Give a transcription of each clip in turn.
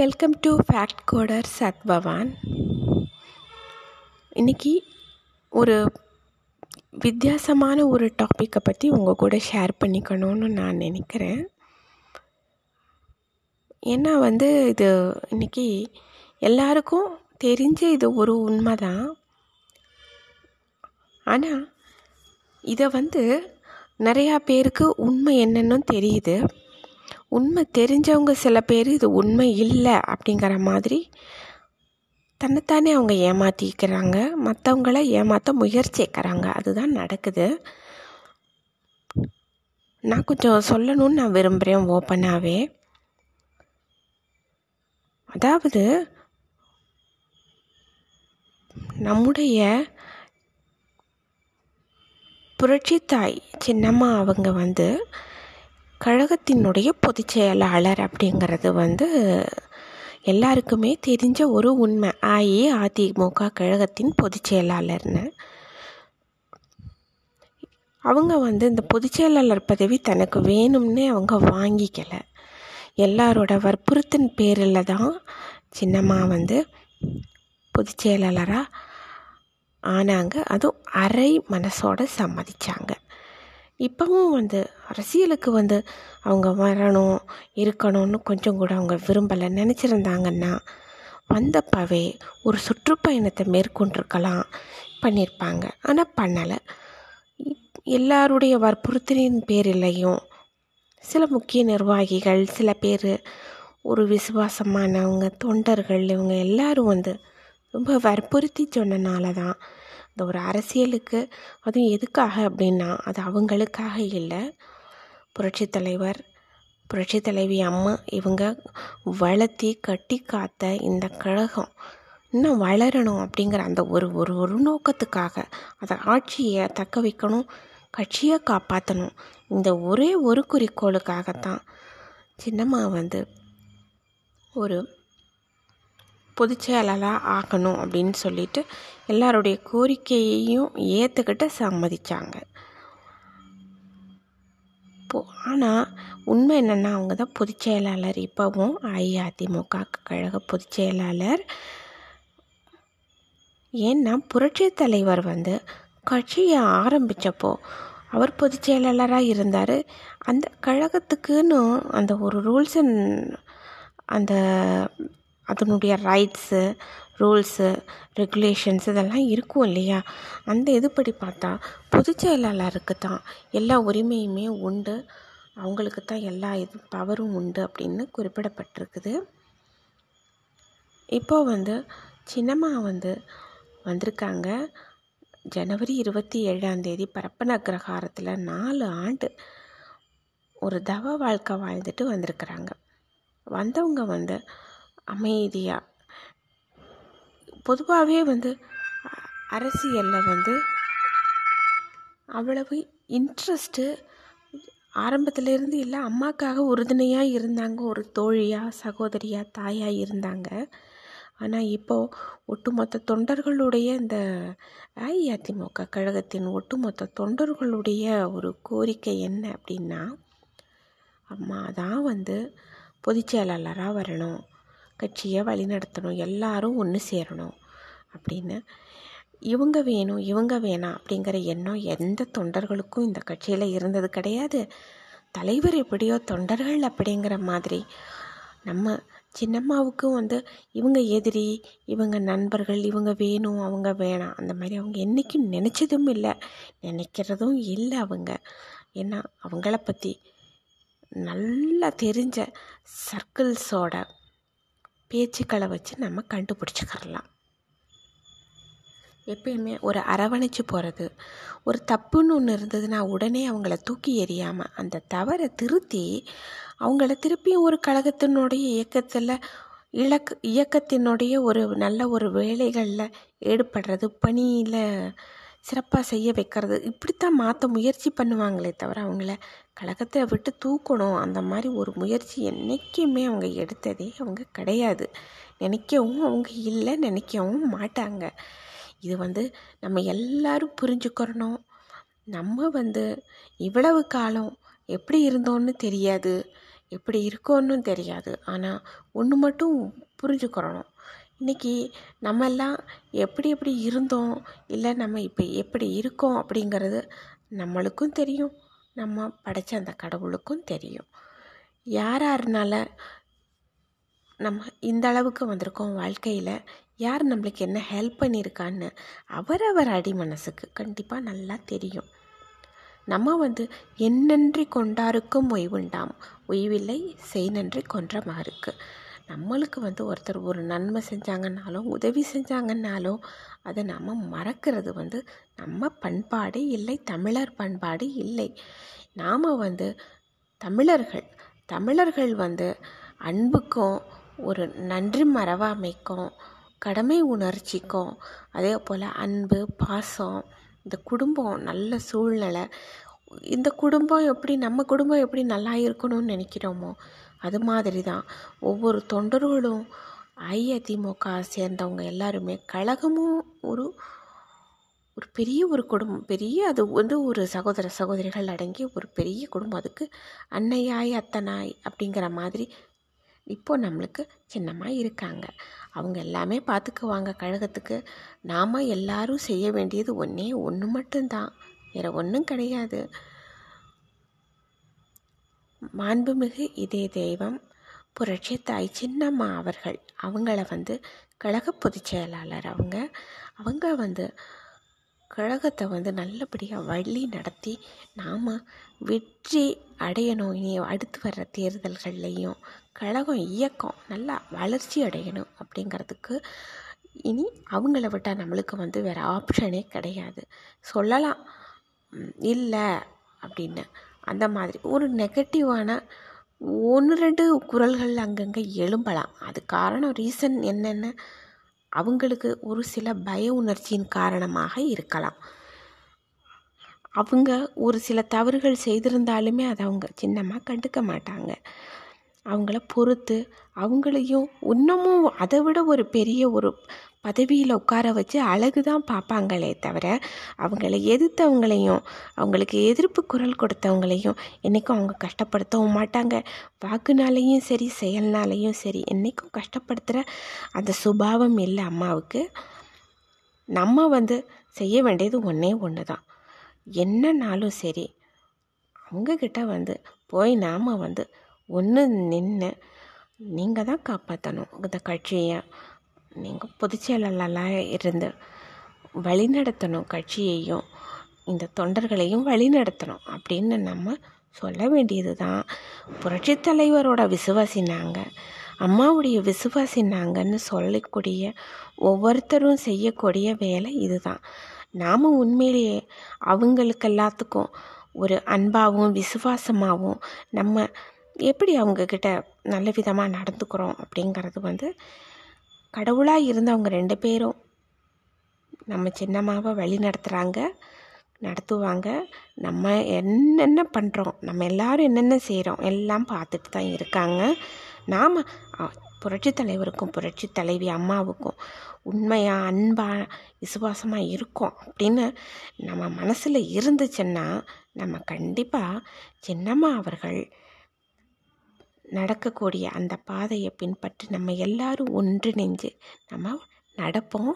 Welcome to fact coder சத்பவான் இன்றைக்கி ஒரு வித்தியாசமான ஒரு டாப்பிக்கை பற்றி உங்கள் கூட ஷேர் பண்ணிக்கணும்னு நான் நினைக்கிறேன். ஏன்னா வந்து இது இன்றைக்கி எல்லாருக்கும் தெரிஞ்ச இது ஒரு உண்மை தான் ஆனால் இதை வந்து நிறையா பேருக்கு உண்மை என்னன்னு தெரியுது. உண்மை தெரிஞ்சவங்க சில பேர் இது உண்மை இல்லை அப்படிங்கிற மாதிரி தன்னைத்தானே அவங்க ஏமாற்றிக்கிறாங்க மற்றவங்கள ஏமாற்ற முயற்சிக்கிறாங்க. அதுதான் நடக்குது. நான் கொஞ்சம் சொல்லணும்னு நான் விரும்புகிறேன் ஓப்பனாகவே அதாவது நம்முடைய புரட்சித்தாய் சின்னம்மா அவங்க வந்து கழகத்தினுடைய பொதுச் செயலாளர் அப்படிங்கிறது வந்து எல்லாருக்குமே தெரிஞ்ச ஒரு உண்மை. அஇஅதிமுக கழகத்தின் பொதுச் செயலாளர்னு. அவங்க வந்து இந்த பொதுச் செயலாளர் பதவி தனக்கு வேணும்னே அவங்க வாங்கிக்கல. எல்லாரோட வற்புறுத்தின் பேரில் தான் சின்னம்மா வந்து பொதுச் செயலாளராக ஆனாங்க. அதுவும் அரை மனசோட சம்மதிச்சாங்க. இப்போவும் வந்து அரசியலுக்கு வந்து அவங்க வரணும் இருக்கணும்னு கொஞ்சம் கூட அவங்க விரும்பலை. நினச்சிருந்தாங்கன்னா வந்தப்பவே ஒரு சுற்றுப்பயணத்தை மேற்கொண்டிருக்கலாம் பண்ணியிருப்பாங்க ஆனால் பண்ணலை. எல்லாருடைய வற்புறுத்தலின் பேரிலையும் சில முக்கிய நிர்வாகிகள் சில பேர் ஒரு விசுவாசமானவங்க தொண்டர்கள் இவங்க எல்லாரும் வந்து ரொம்ப வற்புறுத்தி சொன்னனால தான் இந்த ஒரு அரசியலுக்கு அதுவும் எதுக்காக அப்படின்னா அது அவங்களுக்காக இல்லை. புரட்சி தலைவர் புரட்சி தலைவி அம்மா இவங்க வளர்த்தி கட்டி காத்த இந்த கழகம் இன்னும் வளரணும் அப்படிங்கிற அந்த ஒரு ஒரு ஒரு நோக்கத்துக்காக அதை ஆட்சியை தக்க வைக்கணும் கட்சியை காப்பாற்றணும் இந்த ஒரே ஒரு குறிக்கோளுக்காகத்தான் சின்னம்மா வந்து ஒரு பொதுச் செயலாளராக ஆக்கணும் அப்படின்னு சொல்லிட்டு எல்லாருடைய கோரிக்கையையும் ஏற்றுக்கிட்டு சம்மதிச்சாங்க. இப்போ ஆனால் உண்மை என்னென்னா அவங்க தான் பொதுச் செயலாளர் இப்போவும் அஇஅதிமுக கழக பொதுச் செயலாளர் ஏன்னா புரட்சி தலைவர் வந்து கட்சியை ஆரம்பித்தப்போ அவர் பொதுச் செயலாளராக இருந்தார். அந்த கழகத்துக்குன்னு அந்த ஒரு ரூல்ஸ் அண்ட் அந்த அதனுடைய ரைட்ஸு ரூல்ஸு ரெகுலேஷன்ஸ் இதெல்லாம் இருக்கும் இல்லையா? அந்த இதுபடி பார்த்தா பொதுச் செயலாளருக்கு தான் எல்லா உரிமையுமே உண்டு. அவங்களுக்கு தான் எல்லா இது பவரும் உண்டு அப்படின்னு குறிப்பிடப்பட்டிருக்குது. இப்போது வந்து சின்னம்மா வந்து வந்திருக்காங்க. ஜனவரி இருபத்தி ஏழாம் தேதி பரப்பன கிரகாரத்தில் நாலு ஆண்டு ஒரு தவ வாழ்க்கை வாழ்ந்துட்டு வந்திருக்கிறாங்க. வந்தவங்க வந்து அமைதியாக பொதுவாகவே வந்து அரசியலில் வந்து அவ்வளவு இன்ட்ரெஸ்ட்டு ஆரம்பத்திலேருந்து இல்லை அம்மாக்காக உறுதுணையாக இருந்தாங்க. ஒரு தோழியாக சகோதரியாக தாயாக இருந்தாங்க. ஆனால் இப்போது ஒட்டுமொத்த தொண்டர்களுடைய இந்த அஇஅதிமுக கழகத்தின் ஒட்டுமொத்த தொண்டர்களுடைய ஒரு கோரிக்கை என்ன அப்படின்னா அம்மா தான் வந்து பொதுச்செயலாளராக வரணும். கட்சியை வழிநடத்தணும் எல்லாரும் ஒன்று சேரணும் அப்படின்னு. இவங்க வேணும் இவங்க வேணாம் அப்படிங்கிற எண்ணம் எந்த தொண்டர்களுக்கும் இந்த கட்சியில் இருந்தது கிடையாது. தலைவர் எப்படியோ தொண்டர்கள் அப்படிங்கிற மாதிரி. நம்ம சின்னம்மாவுக்கும் வந்து இவங்க எதிரி இவங்க நண்பர்கள் இவங்க வேணும் அவங்க வேணாம். அந்த மாதிரி அவங்க என்றைக்கும் நினச்சதும் இல்லை நினைக்கிறதும் இல்லை அவங்க. ஏன்னா அவங்கள பற்றி நல்லா தெரிஞ்ச சர்க்கிள்ஸோட பேச்சுக்களை வச்சு நம்ம கண்டுபிடிச்சிக்கிறலாம். எப்பயுமே ஒரு அரவணைச்சு போகிறது ஒரு தப்புன்னு ஒன்று இருந்ததுன்னா உடனே அவங்கள தூக்கி எறியாமல் அந்த தவறை திருத்தி அவங்கள திருப்பியும் ஒரு கழகத்தினுடைய இயக்கத்தில் இலக்கு இயக்கத்தினுடைய ஒரு நல்ல ஒரு வேலைகளில் ஈடுபடுறது பணியில் சிறப்பாக செய்ய வைக்கிறது. இப்படித்தான் மாற்ற முயற்சி பண்ணுவாங்களே தவிர அவங்கள கழகத்தை விட்டு தூக்கணும். அந்த மாதிரி ஒரு முயற்சி என்றைக்குமே அவங்க எடுத்ததே அவங்க கிடையாது. நினைக்கவும் அவங்க இல்லை நினைக்கவும் மாட்டாங்க. இது வந்து நம்ம எல்லாரும் புரிஞ்சுக்கிறணும். நம்ம வந்து இவ்வளவு காலம் எப்படி இருந்தோன்னு தெரியாது எப்படி இருக்கோன்னு தெரியாது. ஆனால் ஒன்று மட்டும் புரிஞ்சுக்கிறணும். இன்றைக்கி நம்மெல்லாம் எப்படி எப்படி இருந்தோம்? இல்லை நம்ம இப்போ எப்படி இருக்கோம்? அப்படிங்கிறது நம்மளுக்கும் தெரியும். நம்ம படைச்ச அந்த கடவுளுக்கும் தெரியும். யார் யாருனால நம்ம இந்த அளவுக்கு வந்திருக்கோம் வாழ்க்கையில். யார் நம்மளுக்கு என்ன ஹெல்ப் பண்ணியிருக்கான்னு அவரவர் அடி மனசுக்கு கண்டிப்பாக நல்லா தெரியும். நம்ம வந்து என்னன்றி கொண்டாருக்கும் ஓய்வுண்டாம். ஓய்வில்லை செய் நன்றி கொன்ற மகருக்கு நம்மளுக்கு வந்து ஒருத்தர் ஒரு நன்மை செஞ்சாங்கன்னாலும் உதவி செஞ்சாங்கன்னாலும் அதை நம்ம மறக்கிறது வந்து நம்ம பண்பாடு இல்லை தமிழர் பண்பாடு இல்லை. நாம் வந்து தமிழர்கள் தமிழர்கள் வந்து அன்புக்கும் ஒரு நன்றி மறவாமைக்கும் கடமை உணர்ச்சிக்கும் அதே போல் அன்பு பாசம் இந்த குடும்பம் நல்ல சூழ்நிலை இந்த குடும்பம் எப்படி நம்ம குடும்பம் எப்படி நல்லா இருக்கணும்னு நினைக்கிறோமோ அது மாதிரி தான் ஒவ்வொரு தொண்டர்களும் அஇஅதிமுக சேர்ந்தவங்க எல்லாருமே கழகமும் ஒரு ஒரு பெரிய ஒரு குடும்பம் பெரிய அது வந்து ஒரு சகோதர சகோதரிகள் அடங்கிய ஒரு பெரிய குடும்பம். அதுக்கு அன்னையாய் அத்தனாய் அப்படிங்கிற மாதிரி இப்போ நம்மளுக்கு சின்னமாக இருக்காங்க. அவங்க எல்லாமே பார்த்துக்குவாங்க கழகத்துக்கு. நாம் எல்லாரும் செய்ய வேண்டியது ஒன்றே ஒன்று மட்டும்தான். வேறு ஒன்றும் கிடையாது. மாண்புமிகு இதே தெய்வம் புரட்சி தாய் சின்னம்மா அவர்கள். அவங்கள வந்து கழக பொதுச் செயலாளர் அவங்க. அவங்க வந்து கழகத்தை வந்து நல்லபடியாக வழி நடத்தி நாம் வெற்றி அடையணும். இனி அடுத்து வர்ற தேர்தல்கள்லையும் கழகம் இயக்கம் நல்லா வளர்ச்சி அடையணும் அப்படிங்கிறதுக்கு இனி அவங்கள விட்டால் நம்மளுக்கு வந்து வேறு ஆப்ஷனே கிடையாது. சொல்லலாம். இல்லை அப்படின்னு அந்த மாதிரி. ஒரு நெகட்டிவான ஒன்று ரெண்டு குரல்கள் அங்கங்கே எழும்பலாம். அது காரணம் ரீசன் என்னென்ன அவங்களுக்கு ஒரு சில பய உணர்ச்சியின் காரணமாக இருக்கலாம். அவங்க ஒரு சில தவறுகள் செய்திருந்தாலுமே அதை அவங்க சின்னமாக கண்டுக்க மாட்டாங்க. அவங்கள பொறுத்து அவங்களையும் இன்னமும் அதை விட ஒரு பெரிய ஒரு பதவியில் உட்கார வச்சு அழகு தான் பார்ப்பாங்களே தவிர அவங்கள எதிர்த்தவங்களையும் அவங்களுக்கு எதிர்ப்பு குரல் கொடுத்தவங்களையும் என்றைக்கும் அவங்க கஷ்டப்படுத்தவும் மாட்டாங்க. வாக்குனாலையும் சரி செயல்னாலையும் சரி என்றைக்கும் கஷ்டப்படுத்துகிற அந்த சுபாவம் இல்லை அம்மாவுக்கு. நம்ம வந்து செய்ய வேண்டியது ஒன்றே ஒன்று தான் என்னன்னாலும் சரி அவங்கக்கிட்ட வந்து போய் நாம் வந்து ஒன்று நின்று நீங்கள் தான் காப்பாற்றணும் இந்த கட்சியை நீங்கள் பொதுச்செயலாளராக இருந்து வழிநடத்தணும் கட்சியையும் இந்த தொண்டர்களையும் வழிநடத்தணும் அப்படின்னு நம்ம சொல்ல வேண்டியது தான் புரட்சி தலைவரோட விசுவாசினாங்க. அம்மாவுடைய விசுவாசினாங்கன்னு சொல்லக்கூடிய ஒவ்வொருத்தரும் செய்யக்கூடிய வேலை இதுதான். நாம் உண்மையிலேயே அவங்களுக்கு எல்லாத்துக்கும் ஒரு அன்பாகவும் விசுவாசமாகவும் நம்ம எப்படி அவங்கக்கிட்ட நல்ல விதமாக நடந்துக்கிறோம் அப்படிங்கிறது வந்து கடவுளாக இருந்தவங்க ரெண்டு பேரும் நம்ம சின்னம்மாவை வழி நடத்துகிறாங்க நடத்துவாங்க. நம்ம என்னென்ன பண்ணுறோம் நம்ம எல்லாரும் என்னென்ன செய்கிறோம் எல்லாம் பார்த்துட்டு தான் இருக்காங்க. நாம் புரட்சி தலைவருக்கும் புரட்சி தலைவி அம்மாவுக்கும் உண்மையாக அன்பாக விசுவாசமாக இருக்கோம் அப்படின்னு நம்ம மனசில் இருந்துச்சுன்னா நம்ம கண்டிப்பாக சின்னம்மா அவர்கள் நடக்கக்கூடிய அந்த பாதையை பின்பற்றி நம்ம எல்லாரும் ஒன்றிணைஞ்சு நம்ம நடப்போம்.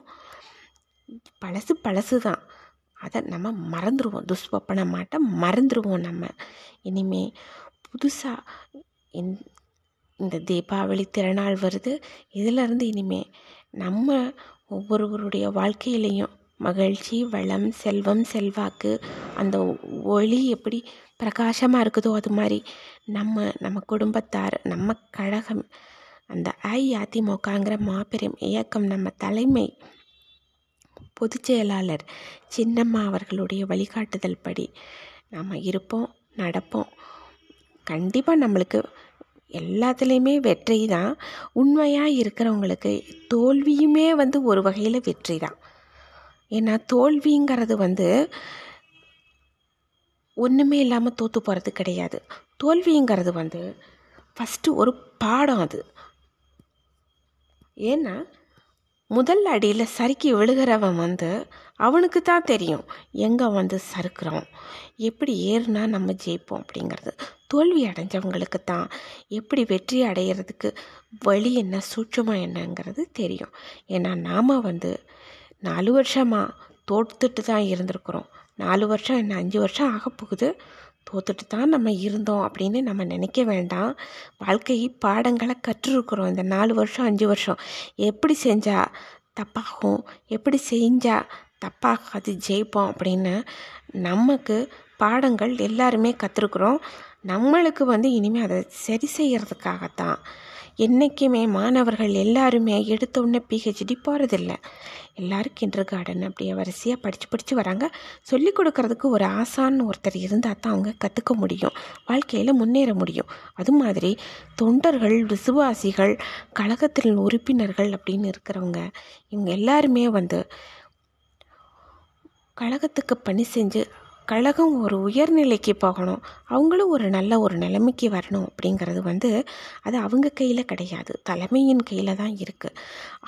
பழசு பழசு தான். அதை நம்ம மறந்துடுவோம் துஷ்பப்பன மாட்ட மறந்துடுவோம் நம்ம. இனிமே புதுசாக இந் இந்த தீபாவளி திருநாள் வருது. இதிலிருந்து இனிமே நம்ம ஒவ்வொருவருடைய வாழ்க்கையிலையும் மகிழ்ச்சி வளம் செல்வம் செல்வாக்கு அந்த ஒளி எப்படி பிரகாசமாக இருக்குதோ அது மாதிரி நம்ம நம்ம குடும்பத்தார் நம்ம கழகம் அந்த அஇஅதிமுகங்கிற மாபெரும் இயக்கம் நம்ம தலைமை பொதுச் செயலாளர் சின்னம்மா அவர்களுடைய வழிகாட்டுதல் படி நாம் இருப்போம் நடப்போம். கண்டிப்பாக நம்மளுக்கு எல்லாத்துலேயுமே வெற்றி தான். உண்மையாக இருக்கிறவங்களுக்கு தோல்வியுமே வந்து ஒரு வகையில் வெற்றி தான். ஏன்னா தோல்விங்கிறது வந்து ஒன்றுமே இல்லாமல் தோற்று போகிறது கிடையாது. தோல்விங்கிறது வந்து ஃபஸ்ட்டு ஒரு பாடம் அது. ஏன்னா முதல் அடியில் சறுக்கி விழுகிறவன் வந்து அவனுக்கு தான் தெரியும் எங்கே வந்து சறுக்கிறோம். எப்படி ஏறுனா நம்ம ஜெயிப்போம் அப்படிங்கிறது. தோல்வி அடைஞ்சவங்களுக்கு தான் எப்படி வெற்றி அடையிறதுக்கு வழி என்ன சூட்சமாக என்னங்கிறது தெரியும். ஏன்னா நாம் வந்து நாலு வருஷமாக தோற்றுட்டு தான் இருந்திருக்கிறோம். நாலு வருஷம் என்ன அஞ்சு வருஷம் ஆகப்போகுது. தோத்துட்டு தான் நம்ம இருந்தோம் அப்படின்னு நம்ம நினைக்க வேண்டாம். வாழ்க்கை பாடங்களை கற்றுருக்குறோம். இந்த நாலு வருஷம் அஞ்சு வருஷம். எப்படி செஞ்சால் தப்பாகும்? எப்படி செஞ்சால் தப்பாகாது? ஜெயிப்போம் அப்படின்னு நமக்கு பாடங்கள் எல்லாருமே கற்றுருக்குறோம் நம்மளுக்கு வந்து இனிமேல் அதை சரி செய்கிறதுக்காகத்தான் என்றைக்குமே மாணவர்கள் எல்லாருமே எடுத்த உடனே பிஹெச்டி போகிறதில்ல எல்லோரும் கிண்டர் கார்டன் அப்படியே வரிசையாக படித்து படித்து வராங்க. சொல்லி கொடுக்கறதுக்கு ஒரு ஆசான்னு ஒருத்தர் இருந்தால் தான் அவங்க கற்றுக்க முடியும். வாழ்க்கையில் முன்னேற முடியும். அது மாதிரி தொண்டர்கள் விசுவாசிகள் கழகத்தில் உறுப்பினர்கள் அப்படின்னு இருக்கிறவங்க இவங்க எல்லாருமே வந்து கழகத்துக்கு பணி செஞ்சு கழகம் ஒரு உயர்நிலைக்கு போகணும். அவங்களும் ஒரு நல்ல ஒரு நிலைமைக்கு வரணும் அப்படிங்கிறது வந்து அது அவங்க கையில் கிடையாது. தலைமையின் கையில் தான் இருக்குது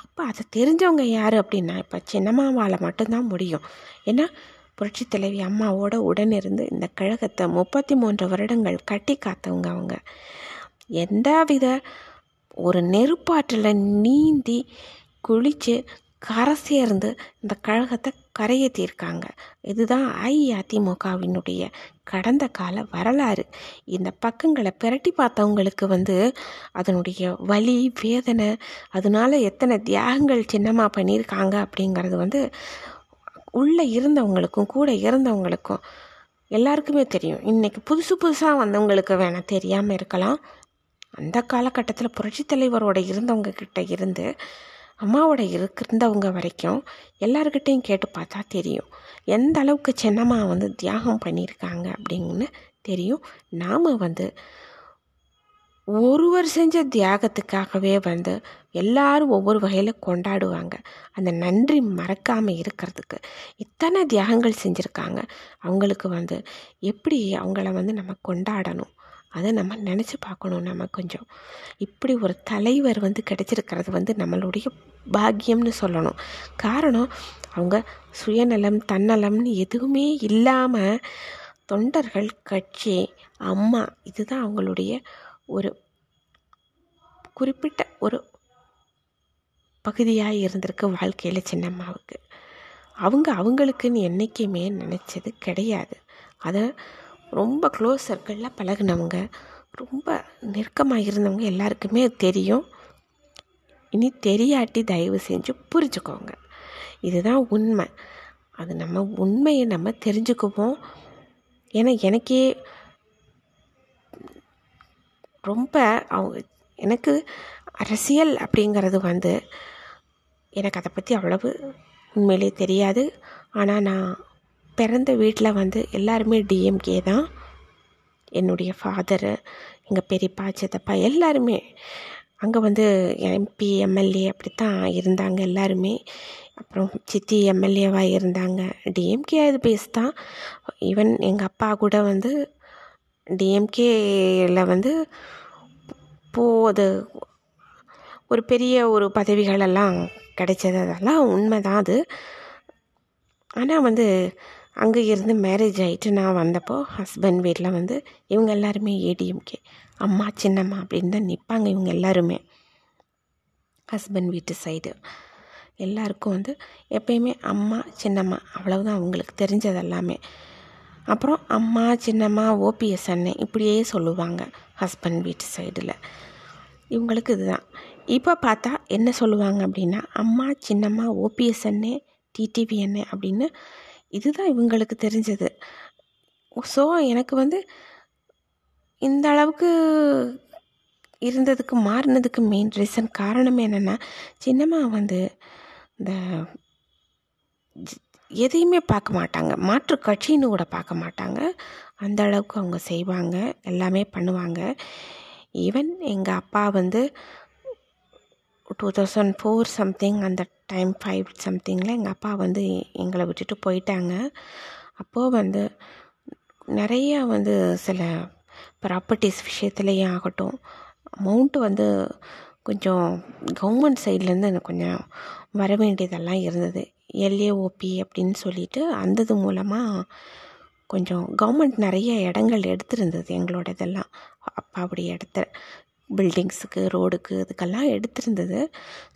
அப்போ அதை தெரிஞ்சவங்க யார் அப்படின்னா இப்போ சின்னம்மாவால் மட்டும்தான் முடியும். ஏன்னா புரட்சி தலைவி அம்மாவோட உடனிருந்து இந்த கழகத்தை முப்பத்தி மூன்று வருடங்கள் கட்டி காத்தவங்க அவங்க. எந்த வித ஒரு நெருப்பாற்றில் நீந்தி குளித்து கரை சேர்ந்து இந்த கழகத்தை கரையேற்றியிருக்காங்க இதுதான் அஇஅதிமுகவினுடைய கடந்த கால வரலாறு. இந்த பக்கங்களை பிரட்டி பார்த்தவங்களுக்கு வந்து அதனுடைய வலி வேதனை அதனால் எத்தனை தியாகங்கள் சின்னமாக பண்ணியிருக்காங்க அப்படிங்கிறது வந்து உள்ளே இருந்தவங்களுக்கும் கூட இருந்தவங்களுக்கும் எல்லாருக்குமே தெரியும். இன்றைக்கி புதுசு புதுசாக வந்தவங்களுக்கு வேணால் தெரியாமல் இருக்கலாம். அந்த காலகட்டத்தில் புரட்சி தலைவரோட இருந்தவங்க கிட்ட இருந்து அம்மாவோட இருந்தவங்க வரைக்கும் எல்லாருக்கிட்டையும் கேட்டு பார்த்தா தெரியும். எந்த அளவுக்கு சின்னம்மா வந்து தியாகம் பண்ணியிருக்காங்க அப்படின்னு தெரியும். நாம் வந்து ஒருவர் செஞ்ச தியாகத்துக்காகவே வந்து எல்லாரும் ஒவ்வொரு வகையில் கொண்டாடுவாங்க. அந்த நன்றி மறக்காமல் இருக்கிறதுக்கு இத்தனை தியாகங்கள் செஞ்சுருக்காங்க. அவங்களுக்கு வந்து எப்படி அவங்கள வந்து நம்ம கொண்டாடணும்? அதை நம்ம நினச்சி பார்க்கணும். நம்ம கொஞ்சம் இப்படி ஒரு தலைவர் வந்து கிடச்சிருக்கிறது வந்து நம்மளுடைய பாக்கியம்னு சொல்லணும். காரணம் அவங்க சுயநலம் தன்னலம்னு எதுவுமே இல்லாமல் தொண்டர்கள் கட்சி அம்மா இதுதான் அவங்களுடைய ஒரு குறிப்பிட்ட ஒரு பகுதியாக இருந்திருக்கு வாழ்க்கையில் சின்னம்மாவுக்கு அவங்க அவங்களுக்குன்னு என்றைக்குமே நினச்சது கிடையாது. அதை ரொம்ப க்ளோஸ் சர்க்கிளில் பழகினவங்க ரொம்ப நெருக்கமாக இருந்தவங்க எல்லாருக்குமே தெரியும். இனி தெரியாட்டி தயவு செஞ்சு புரிஞ்சுக்கோங்க. இதுதான் உண்மை. அது நம்ம உண்மையை நம்ம தெரிஞ்சுக்குவோம். ஏன்னா எனக்கே ரொம்ப அவங்க எனக்கு அரசியல் அப்படிங்கிறது வந்து எனக்கு அதை பற்றி அவ்வளவு உண்மையிலே தெரியாது. ஆனால் நான் பிறந்த வீட்டில் வந்து எல்லாருமே டிஎம்கே தான். என்னுடைய ஃபாதரு எங்கள் பெரியப்பா சித்தப்பா எல்லாருமே. அங்கே வந்து எம்பி எம்எல்ஏ அப்படித்தான் இருந்தாங்க எல்லாருமே. அப்புறம் சித்தி எம்எல்ஏவாக இருந்தாங்க. டிஎம்கே இது பேஸ் தான். ஈவன் எங்கள் அப்பா கூட வந்து டிஎம்கேயில் வந்து போது ஒரு பெரிய ஒரு பதவிகளெல்லாம் கிடைச்சது. அதெல்லாம் உண்மை தான் அது. ஆனால் வந்து அங்கே இருந்து மேரேஜ் ஆகிட்டு நான் வந்தப்போ ஹஸ்பண்ட் வீட்டில் வந்து இவங்க எல்லாருமே ஏடிஎம்கே அம்மா சின்னம்மா அப்படின்னு தான் நிற்பாங்க இவங்க எல்லாருமே. ஹஸ்பண்ட் வீட்டு சைடு எல்லாருக்கும் வந்து எப்பயுமே அம்மா சின்னம்மா அவ்வளவுதான் அவங்களுக்கு தெரிஞ்சது எல்லாமே. அப்புறம் அம்மா சின்னம்மா ஓபிஎஸ் அண்ணன் இப்படியே சொல்லுவாங்க ஹஸ்பண்ட் வீட்டு சைடில் இவங்களுக்கு இதுதான். இப்போ பார்த்தா என்ன சொல்லுவாங்க அப்படின்னா அம்மா சின்னம்மா ஓபிஎஸ் அண்ணே டிடிவி அண்ணே அப்படின்னு இதுதான் இவங்களுக்கு தெரிஞ்சது. ஸோ எனக்கு வந்து இந்த அளவுக்கு இருந்ததுக்கு மாறினதுக்கு மெயின் ரீசன் காரணம் என்னென்னா சின்னம்மா வந்து இந்த எதையுமே பார்க்க மாட்டாங்க. மாற்று கட்சின்னு கூட பார்க்க மாட்டாங்க. அந்த அளவுக்கு அவங்க செய்வாங்க. எல்லாமே பண்ணுவாங்க. ஈவன் எங்கள் அப்பா வந்து டூ தௌசண்ட் ஃபோர் சம்திங் அந்த டைம் ஃபைவ் சம்திங்கில் எங்கள் அப்பா வந்து எங்களை விட்டுட்டு போயிட்டாங்க. அப்போது வந்து நிறைய வந்து சில ப்ராப்பர்ட்டிஸ் விஷயத்துலேயும் ஆகட்டும் அமௌண்ட்டு வந்து கொஞ்சம் கவர்மெண்ட் சைட்லேருந்து எனக்கு கொஞ்சம் வர வேண்டியதெல்லாம் இருந்தது. எல்ஏஓபி அப்படின்னு சொல்லிட்டு அந்தது மூலமாக கொஞ்சம் கவர்மெண்ட் நிறைய இடங்கள் எடுத்திருந்தது எங்களோட இதெல்லாம் அப்பாவுடைய இடத்த பில்டிங்ஸுக்கு ரோடுக்கு இதுக்கெல்லாம் எடுத்திருந்தது.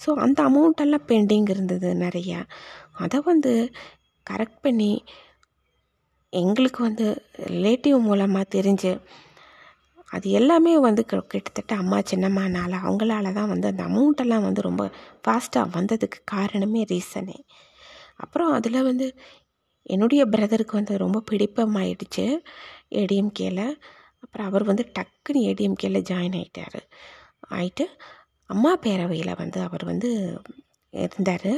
ஸோ அந்த அமௌண்ட்டெல்லாம் பெண்டிங் இருந்தது நிறையா. அதை வந்து கரெக்ட் பண்ணி எங்களுக்கு வந்து ரிலேட்டிவ் மூலமாக தெரிஞ்சு அது எல்லாமே வந்து கிட்டத்தட்ட அம்மா சின்னம்மானால அவங்களால தான் வந்து அந்த அமௌண்ட்டெல்லாம் வந்து ரொம்ப ஃபாஸ்ட்டாக வந்ததுக்கு காரணமே ரீசனே அப்புறம் அதில் வந்து என்னுடைய பிரதருக்கு வந்து ரொம்ப பிடிப்பமாயிடுச்சு ஏடிஎம்கேல அப்புறம் அவர் வந்து டக்குன்னு ஏடிஎம்கேல ஜாயின் ஆகிட்டார் ஆயிட்டு அம்மா பேரவையில் வந்து அவர் வந்து இருந்தார்.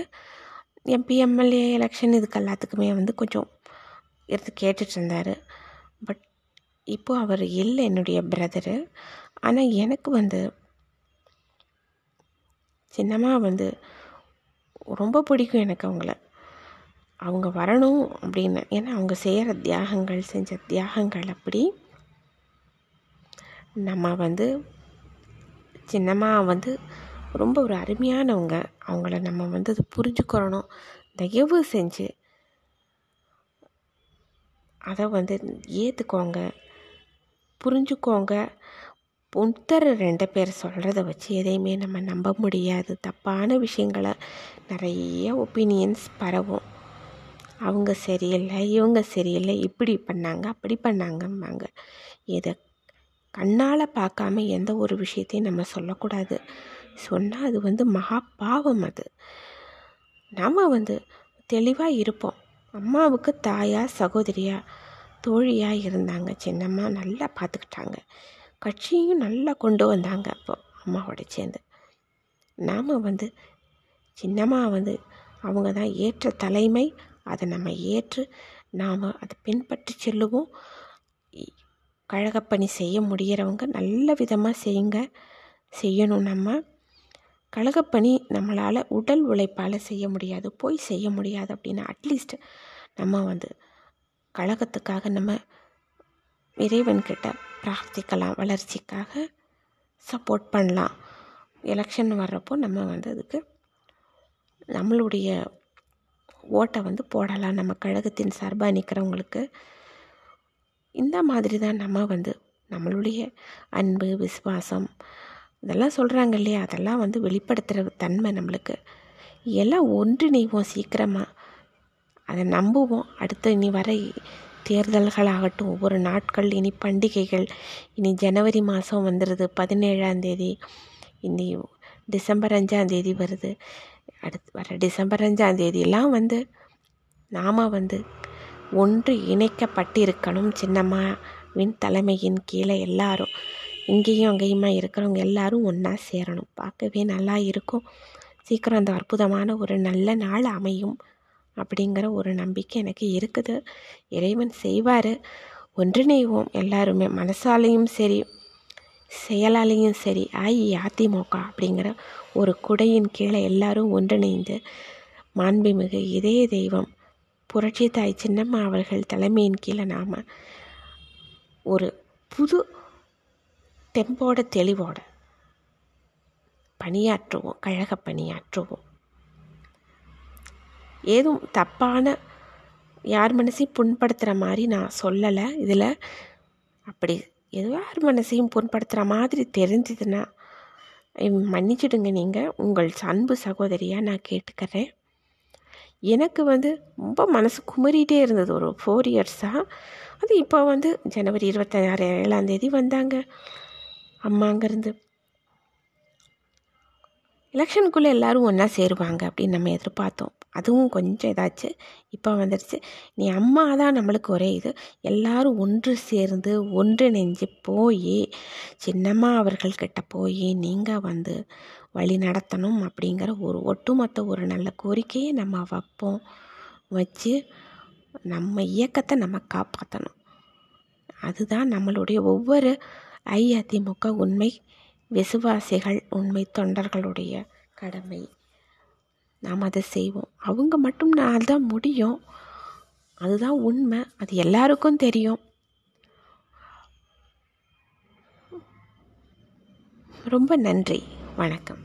எம்பி எம்எல்ஏ எலெக்ஷன் இதுக்கு எல்லாத்துக்குமே வந்து கொஞ்சம் இருந்து கேட்டுட்டு இருந்தார். பட் இப்போ அவர் இல்லை என்னுடைய பிரதரு ஆனால் எனக்கு வந்து சின்னம்மா வந்து ரொம்ப பிடிக்கும் எனக்கு அவங்கள. அவங்க வரணும் அப்படின்னு. ஏன்னா அவங்க செய்கிற தியாகங்கள் செஞ்ச தியாகங்கள் அப்படி. நம்ம வந்து சின்னம்மா வந்து ரொம்ப ஒரு அருமையானவங்க. அவங்கள நம்ம வந்து அது புரிஞ்சுக்கிறணும். தயவு செஞ்சு அதை வந்து ஏற்றுக்கோங்க புரிஞ்சுக்கோங்க. ஒருத்தர் ரெண்டு பேர் சொல்கிறத வச்சு எதையுமே நம்ம நம்ப முடியாது. தப்பான விஷயங்களை நிறைய ஒப்பீனியன்ஸ் பரவும். அவங்க சரியில்லை இவங்க சரியில்லை இப்படி பண்ணாங்க அப்படி பண்ணாங்கம்பாங்க. இதை கண்ணால் பார்க்காம எந்த ஒரு விஷயத்தையும் நம்ம சொல்லக்கூடாது. சொன்னால் அது வந்து மகா பாவம் அது. நாம் வந்து தெளிவாக இருப்போம். அம்மாவுக்கு தாயா சகோதரியா தோழியாக இருந்தாங்க. சின்னம்மா நல்லா பார்த்துக்கிட்டாங்க. கட்சியும் நல்லா கொண்டு வந்தாங்க அப்போ அம்மாவோட சேர்ந்து. நாம் வந்து சின்னம்மா வந்து அவங்க தான் ஏற்ற தலைமை. அதை நம்ம ஏற்று நாம் அதை பின்பற்றி செல்லுவோம். இ- கழகப்பணி செய்ய முடிகிறவங்க நல்ல விதமாக செய்யுங்க. செய்யணும் நம்ம. கழகப்பணி நம்மளால் உடல் உழைப்பால் செய்ய முடியாது. போய் செய்ய முடியாது அப்படின்னா அட்லீஸ்ட் நம்ம வந்து கழகத்துக்காக நம்ம இறைவன்கிட்ட பிரார்த்திக்கலாம். வளர்ச்சிக்காக சப்போர்ட் பண்ணலாம். எலெக்ஷன் வர்றப்போ நம்ம வந்து அதுக்கு நம்மளுடைய ஓட்டை வந்து போடலாம். நம்ம கழகத்தின் சார்பாக நிற்கிறவங்களுக்கு இந்த மாதிரி தான் நம்ம வந்து நம்மளுடைய அன்பு விசுவாசம் இதெல்லாம் சொல்கிறாங்க இல்லையா? அதெல்லாம் வந்து வெளிப்படுத்துகிற தன்மை நம்மளுக்கு. எல்லாம் ஒன்றிணைவோம் சீக்கிரமாக அதை நம்புவோம். அடுத்து இனி வர தேர்தல்களாகட்டும் ஒவ்வொரு நாட்கள் இனி பண்டிகைகள் இனி ஜனவரி மாதம் வந்துடுது பதினேழாம் தேதி இனி டிசம்பர் அஞ்சாம் தேதி வருது. அடுத்து வர டிசம்பர் அஞ்சாம் தேதியெல்லாம் வந்து நாம் வந்து ஒன்று இணைக்கப்பட்டிருக்கணும் சின்னம்மாவின் தலைமையின் கீழே எல்லாரும். இங்கேயும் அங்கேயுமா இருக்கிறவங்க எல்லாரும் ஒன்றா சேரணும். பார்க்கவே நல்லா இருக்கும். சீக்கிரம் அந்த அற்புதமான ஒரு நல்ல நாள் அமையும் அப்படிங்கிற ஒரு நம்பிக்கை எனக்கு இருக்குது. இறைவன் செய்வார். ஒன்றிணைவோம் எல்லாருமே. மனசாலையும் சரி செயலாலையும் சரி அஇஅதிமுக அப்படிங்கிற ஒரு குடையின் கீழே எல்லாரும் ஒன்றிணைந்து மாண்புமிகு இதய தெய்வம் புரட்சி தாய் சின்னம்மா அவர்கள் தலைமையின் கீழே நாம் ஒரு புது தெம்போட தெளிவோட பணியாற்றுவோம் கழக பணியாற்றுவோம். ஏதும் தப்பான யார் மனசையும் புண்படுத்துகிற மாதிரி நான் சொல்லலை. இதில் அப்படி ஏதோ யார் மனசையும் புண்படுத்துகிற மாதிரி தெரிஞ்சதுன்னா மன்னிச்சிடுங்க நீங்கள் உங்கள் அன்பு சகோதரியாக நான் கேட்டுக்கிறேன். எனக்கு வந்து ரொம்ப மனசு குமரிட்டே இருந்தது. ஒரு ஃபோர் இயர்ஸாக அது இப்போ வந்து ஜனவரி இருபத்தாறு ஏழாம் தேதி வந்தாங்க. அம்மாங்கேருந்து எலெக்ஷனுக்குள்ளே எல்லாரும் ஒன்றா சேருவாங்க அப்படின்னு நம்ம எதிர்பார்த்தோம். அதுவும் கொஞ்சம் இதாச்சு. இப்போ வந்துடுச்சு நீ அம்மா தான் நம்மளுக்கு ஒரே இது. எல்லாரும் ஒன்று சேர்ந்து ஒன்றிணைஞ்சு போய் சின்னம்மா அவர்கள்கிட்ட போய் நீங்கள் வந்து வழி நடத்தணும் அப்படிங்கிற ஒரு ஒட்டுமொத்த ஒரு நல்ல கோரிக்கையை நம்ம வைப்போம். வச்சு நம்ம இயக்கத்தை நம்ம காப்பாற்றணும் அதுதான் நம்மளுடைய ஒவ்வொரு அஇஅதிமுக உண்மை. விசுவாசிகள் உண்மை தொண்டர்களுடைய கடமை. நாம் அதை செய்வோம். அவங்க மட்டும் நான் தான் முடியும். அதுதான் உண்மை. அது எல்லாருக்கும் தெரியும். ரொம்ப நன்றி. வணக்கம்.